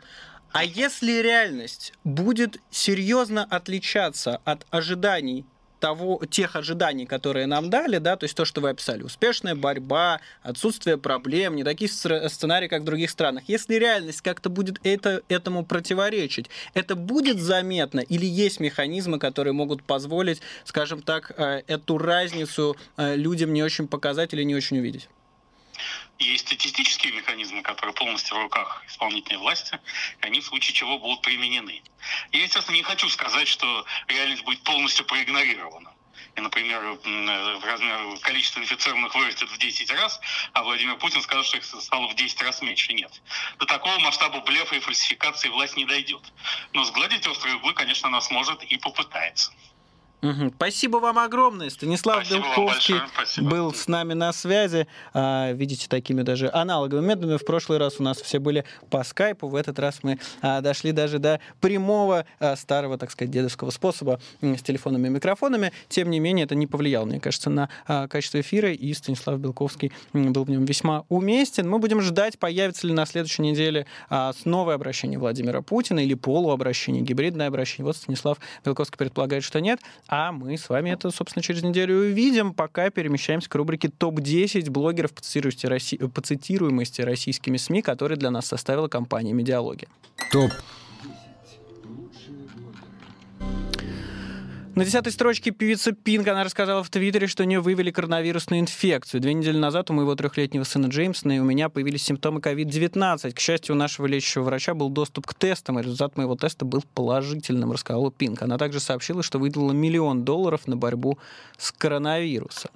А если реальность будет серьезно отличаться от ожиданий того, тех ожиданий, которые нам дали, да, то есть то, что вы описали, успешная борьба, отсутствие проблем, не такие сценарии, как в других странах. Если реальность как-то будет это, этому противоречить, это будет заметно или есть механизмы, которые могут позволить, скажем так, э, эту разницу э, людям не очень показать или не очень увидеть? Есть статистические механизмы, которые полностью в руках исполнительной власти, и они в случае чего будут применены. Я, естественно, не хочу сказать, что реальность будет полностью проигнорирована. И, например, размер, количество инфицированных вырастет в 10 раз, а Владимир Путин скажет, что их стало в 10 раз меньше. Нет. До такого масштаба блефа и фальсификации власть не дойдет. Но сгладить острые углы, конечно, она сможет и попытается. Угу. Спасибо вам огромное. Станислав Спасибо Белковский был с нами на связи. А, видите, такими даже аналоговыми методами. В прошлый раз у нас все были по скайпу. В этот раз мы а, дошли даже до прямого а, старого, так сказать, дедовского способа с телефонами и микрофонами. Тем не менее, это не повлияло, мне кажется, на а, качество эфира. И Станислав Белковский был в нем весьма уместен. Мы будем ждать, появится ли на следующей неделе а, новое обращение Владимира Путина или полуобращение, гибридное обращение. Вот Станислав Белковский предполагает, что нет. А мы с вами это, собственно, через неделю увидим. Пока перемещаемся к рубрике «Топ-10 блогеров по цитируемости, российскими СМИ», которые для нас составила компания «Медиалогия». Топ На десятой строчке певица Пинк, она рассказала в Твиттере, что у нее выявили коронавирусную инфекцию. Две недели назад у моего трехлетнего сына Джеймсона и у меня появились симптомы COVID-19. К счастью, у нашего лечащего врача был доступ к тестам, и результат моего теста был положительным, рассказала Пинк. Она также сообщила, что выдала миллион долларов на борьбу с коронавирусом.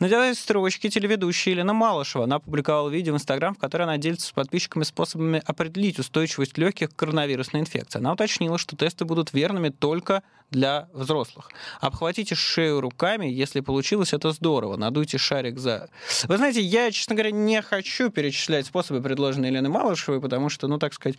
На девятой строчке телеведущая Елена Малышева. Она опубликовала видео в Инстаграм, в котором она делится с подписчиками способами определить устойчивость легких к коронавирусной инфекции. Она уточнила, что тесты будут верными только для взрослых. Обхватите шею руками, если получилось, это здорово. Надуйте шарик за... Вы знаете, я, честно говоря, не хочу перечислять способы, предложенные Еленой Малышевой, потому что, ну, так сказать,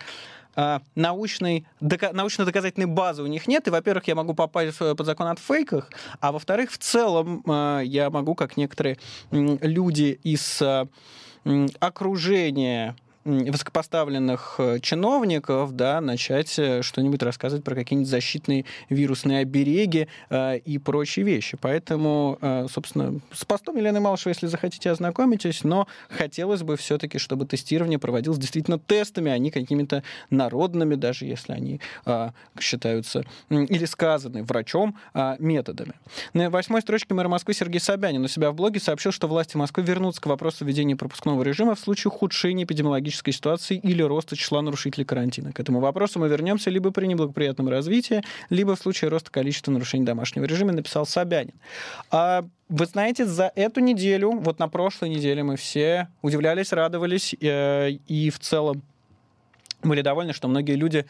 а, научной, дока, научно-доказательной базы у них нет, и, во-первых, я могу попасть под закон от фейках, а во-вторых, в целом а, я могу, как некоторые люди из а, окружения высокопоставленных э, чиновников, да, начать э, что-нибудь рассказывать про какие-нибудь защитные вирусные обереги э, и прочие вещи. Поэтому, э, собственно, с постом Елены Малышевой, если захотите, ознакомитесь, но хотелось бы все-таки, чтобы тестирование проводилось действительно тестами, а не какими-то народными, даже если они э, считаются или сказаны врачом э, методами. На восьмой строчке мэра Москвы Сергей Собянин у себя в блоге сообщил, что власти Москвы вернутся к вопросу введения пропускного режима в случае ухудшения эпидемиологической эпидемиологической ситуации или роста числа нарушителей карантина. К этому вопросу мы вернемся либо при неблагоприятном развитии, либо в случае роста количества нарушений домашнего режима, написал Собянин. А вы знаете, за эту неделю, вот на прошлой неделе мы все удивлялись, радовались, э, и в целом были довольны, что многие люди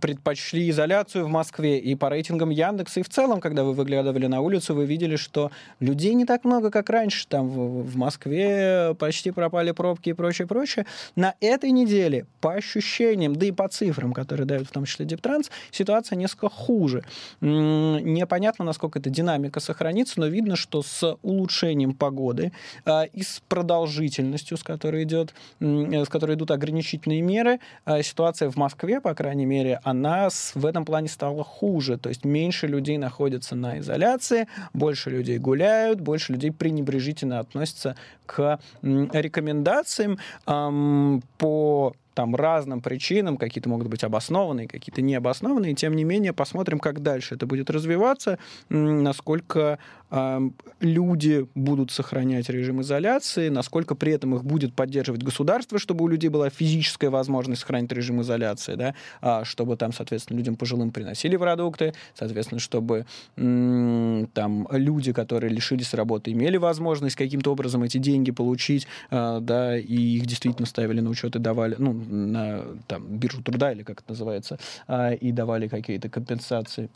предпочли изоляцию в Москве. И по рейтингам Яндекса, и в целом, когда вы выглядывали на улицу, вы видели, что людей не так много, как раньше. Там в, Москве почти пропали пробки и прочее, прочее. На этой неделе, по ощущениям, да и по цифрам, которые дают в том числе Дептранс, ситуация несколько хуже. Непонятно, насколько эта динамика сохранится, но видно, что с улучшением погоды а, и с продолжительностью, с которой, идет, с которой идут ограничительные меры, а, ситуация в Москве, по крайней мере, она в этом плане стала хуже. То есть меньше людей находятся на изоляции, больше людей гуляют, больше людей пренебрежительно относятся к рекомендациям по там разным причинам, какие-то могут быть обоснованные, какие-то необоснованные, тем не менее посмотрим, как дальше это будет развиваться, насколько люди будут сохранять режим изоляции, насколько при этом их будет поддерживать государство, чтобы у людей была физическая возможность сохранить режим изоляции, да, а, чтобы там, соответственно, людям пожилым приносили продукты, соответственно, чтобы там люди, которые лишились работы, имели возможность каким-то образом эти деньги получить, э, да, и их действительно ставили на учет и давали, ну, на там, биржу труда, или как это называется, а, и давали какие-то компенсации.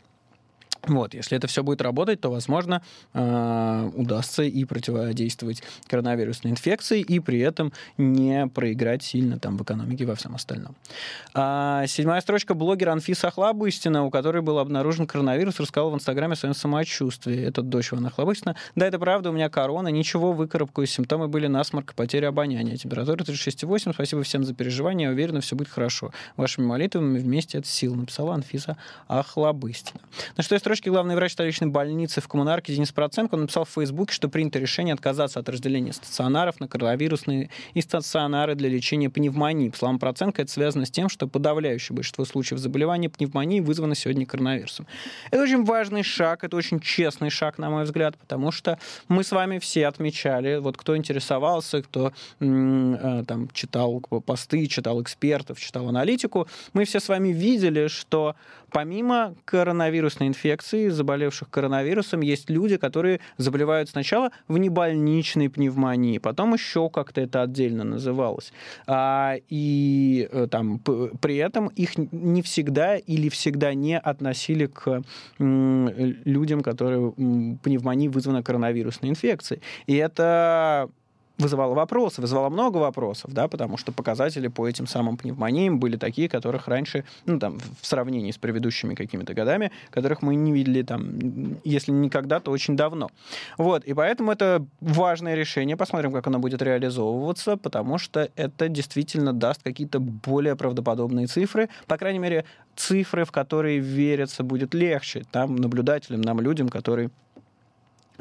Вот, если это все будет работать, то, возможно, э, удастся и противодействовать коронавирусной инфекции, и при этом не проиграть сильно там в экономике и во всем остальном. А, седьмая строчка. Блогер Анфиса Охлабыстина, у которой был обнаружен коронавирус, рассказал в Инстаграме о своем самочувствии. Это дочь Ивана Охлабыстина. Да, это правда, у меня корона, ничего, выкарабкаюсь. Симптомы были насморк, потеря обоняния. Температура 36,8. Спасибо всем за переживания. Я уверена, все будет хорошо. Вашими молитвами вместе это сила, написала Анфиса Охлабыстина. На что я строчке главный врач столичной больницы в коммунарке Денис Проценко написал в Фейсбуке, что принято решение отказаться от разделения стационаров на коронавирусные и стационары для лечения пневмонии. По словам Проценко, это связано с тем, что подавляющее большинство случаев заболевания пневмонии вызвано сегодня коронавирусом. Это очень важный шаг, это очень честный шаг, на мой взгляд, потому что мы с вами все отмечали, вот кто интересовался, кто э, там читал посты, читал экспертов, читал аналитику, мы все с вами видели, что помимо коронавирусной инфекции, заболевших коронавирусом, есть люди, которые заболевают сначала в небольничной пневмонии, потом еще как-то это отдельно называлось. А, и э, там при этом их не всегда или всегда не относили к людям, которые пневмонией вызвана коронавирусной инфекцией. И это вызывало вопросы, вызывало много вопросов, да, потому что показатели по этим самым пневмониям были такие, которых раньше, ну, там, в сравнении с предыдущими какими-то годами, которых мы не видели, там, если никогда, то очень давно. Вот, и поэтому это важное решение, посмотрим, как оно будет реализовываться, потому что это действительно даст какие-то более правдоподобные цифры, по крайней мере, цифры, в которые вериться будет легче, там, наблюдателям, нам, людям, которые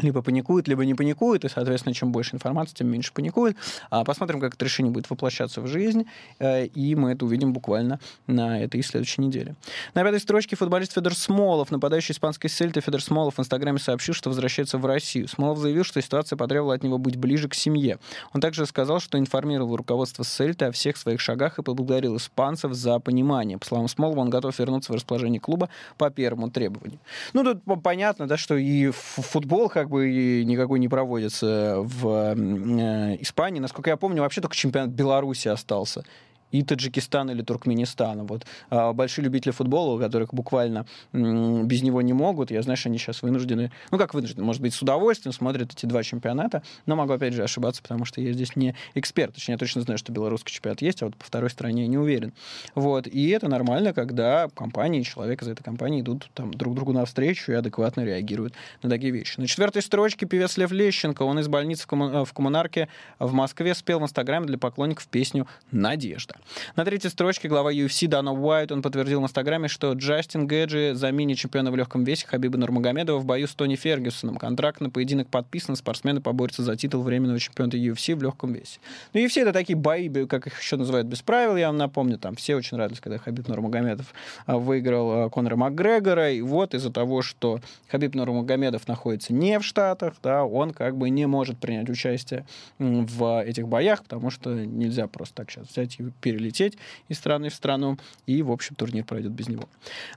либо паникует, либо не паникует, и, соответственно, чем больше информации, тем меньше паникует. А посмотрим, как это решение будет воплощаться в жизнь, э, и мы это увидим буквально на этой и следующей неделе. На пятой строчке футболист Федор Смолов, нападающий испанской сельты Федор Смолов в Инстаграме сообщил, что возвращается в Россию. Смолов заявил, что ситуация потребовала от него быть ближе к семье. Он также сказал, что информировал руководство Сельты о всех своих шагах и поблагодарил испанцев за понимание. По словам Смолова, он готов вернуться в расположение клуба по первому требованию. Ну, тут понятно, да, что и футбол как бы никакой не проводится в э, Испании. Насколько я помню, вообще только чемпионат Беларуси остался и Таджикистан или Туркменистан. Вот а, большие любители футбола, у которых буквально без него не могут. Я, знаешь, они сейчас вынуждены, ну как вынуждены, может быть, с удовольствием смотрят эти два чемпионата, но могу опять же ошибаться, потому что я здесь не эксперт. Точнее, я точно знаю, что белорусский чемпионат есть, а вот по второй стране не уверен. Вот. И это нормально, когда компания и человек из этой компании идут там друг другу навстречу и адекватно реагируют на такие вещи. На четвертой строчке певец Лев Лещенко, он из больницы в, комму... в коммунарке в Москве спел в Инстаграме для поклонников песню «Надежда». На третьей строчке глава UFC Дана Уайт, он подтвердил в Инстаграме, что Джастин Гэджи заменит чемпиона в легком весе Хабиба Нурмагомедова в бою с Тони Фергюсоном. Контракт на поединок подписан, спортсмены поборются за титул временного чемпиона UFC в легком весе. Ну, UFC это такие бои, как их еще называют, без правил, я вам напомню, там все очень радовались, когда Хабиб Нурмагомедов а, выиграл а, Конора Макгрегора, и вот из-за того, что Хабиб Нурмагомедов находится не в Штатах, да, он как бы не может принять участие в этих боях, потому что нельзя просто так сейчас взять и перелететь из страны в страну, и, в общем, турнир пройдет без него.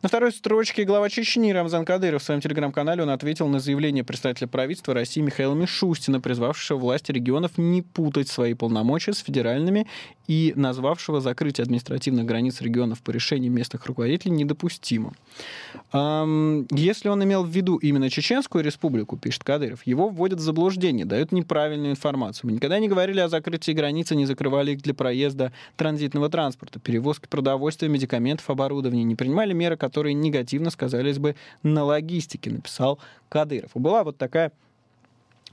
На второй строчке глава Чечни Рамзан Кадыров в своем телеграм-канале он ответил на заявление представителя правительства России Михаила Мишустина, призвавшего власти регионов не путать свои полномочия с федеральными и назвавшего закрытие административных границ регионов по решению местных руководителей недопустимым. Если он имел в виду именно Чеченскую республику, пишет Кадыров, его вводят в заблуждение, дают неправильную информацию. Мы никогда не говорили о закрытии границы, не закрывали их для проезда транзитного транспорта, перевозки продовольствия, медикаментов, оборудования, не принимали меры, которые негативно сказались бы на логистике, написал Кадыров. И была вот такая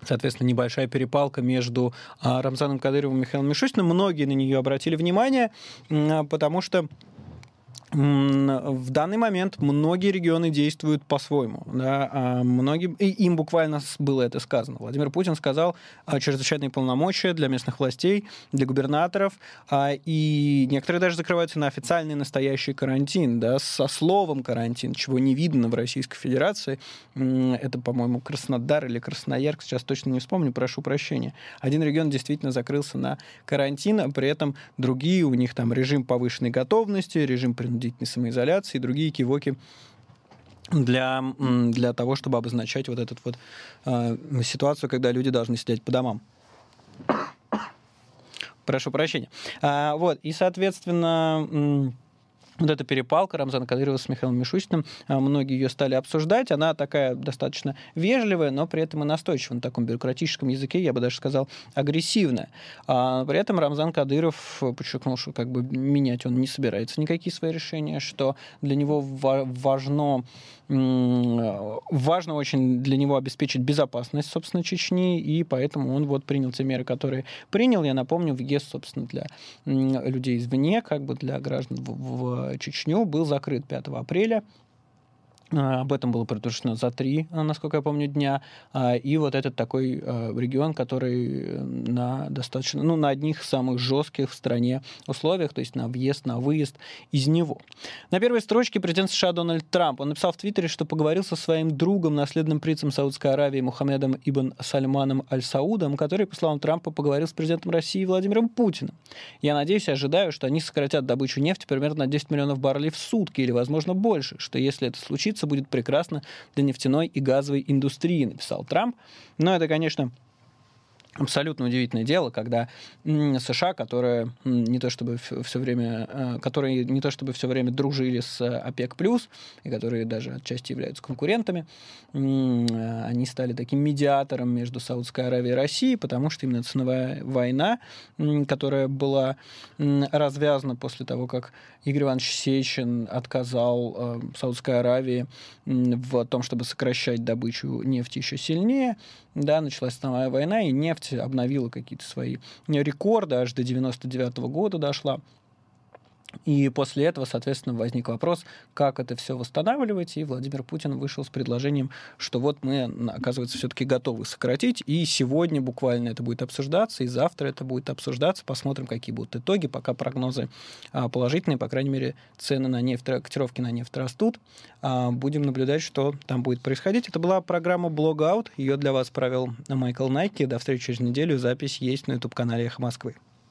соответственно, небольшая перепалка между а, Рамзаном Кадыровым и Михаилом Мишустиным. Многие на нее обратили внимание, а, потому что в данный момент многие регионы действуют по-своему. Да, а многие, и им буквально было это сказано. Владимир Путин сказал а, чрезвычайные полномочия для местных властей, для губернаторов, а, и некоторые даже закрываются на официальный настоящий карантин, да, со словом карантин, чего не видно в Российской Федерации. Это, по-моему, Краснодар или Красноярск, сейчас точно не вспомню, прошу прощения. Один регион действительно закрылся на карантин, а при этом другие, у них там режим повышенной готовности, режим принудительной принудительной самоизоляции и другие кивоки для, для того, чтобы обозначать вот эту вот э, ситуацию, когда люди должны сидеть по домам. Прошу прощения. А, вот, и, соответственно, вот эта перепалка Рамзана Кадырова с Михаилом Мишустиным, а, многие ее стали обсуждать. Она такая достаточно вежливая, но при этом и настойчивая на таком бюрократическом языке, я бы даже сказал, агрессивная. А при этом Рамзан Кадыров подчеркнул, что как бы менять он не собирается никакие свои решения, что для него важно важно очень для него обеспечить безопасность, собственно, Чечни, и поэтому он вот принял те меры, которые принял. Я напомню, въезд, собственно, для людей извне, как бы для граждан в, в Чечню был закрыт 5 апреля. А, об этом было предупреждено за три, а, насколько я помню, дня. А, и вот этот такой регион, который на достаточно, ну, на одних самых жестких в стране условиях, то есть на въезд, на выезд из него. На первой строчке президент США Дональд Трамп. Он написал в Твиттере, что поговорил со своим другом, наследным принцем Саудской Аравии Мухаммедом Ибн Сальманом Аль-Саудом, который, по словам Трампа, поговорил с президентом России Владимиром Путиным. Я надеюсь и ожидаю, что они сократят добычу нефти примерно на 10 миллионов баррелей в сутки или, возможно, больше, что если это случится, будет прекрасно для нефтяной и газовой индустрии, написал Трамп. Но это, конечно, абсолютно удивительное дело, когда США, которые не то чтобы все время, э, которые не то чтобы все время дружили с ОПЕК+, и которые даже отчасти являются конкурентами, э, они стали таким медиатором между Саудской Аравией и Россией, потому что именно ценовая война, которая была развязана после того, как Игорь Иванович Сечин отказал э, Саудской Аравии в том, чтобы сокращать добычу нефти еще сильнее, да, началась ценовая война, и нефть обновила какие-то свои рекорды, аж до 99 -го года дошла. И после этого, соответственно, возник вопрос, как это все восстанавливать, и Владимир Путин вышел с предложением, что вот мы, оказывается, все-таки готовы сократить, и сегодня буквально это будет обсуждаться, и завтра это будет обсуждаться, посмотрим, какие будут итоги, пока прогнозы а, положительные, по крайней мере, цены на нефть, котировки на нефть растут, а, будем наблюдать, что там будет происходить. Это была программа Blogout, ее для вас провел Майкл Найки, до встречи через неделю, запись есть на YouTube-канале «Эхо Москвы».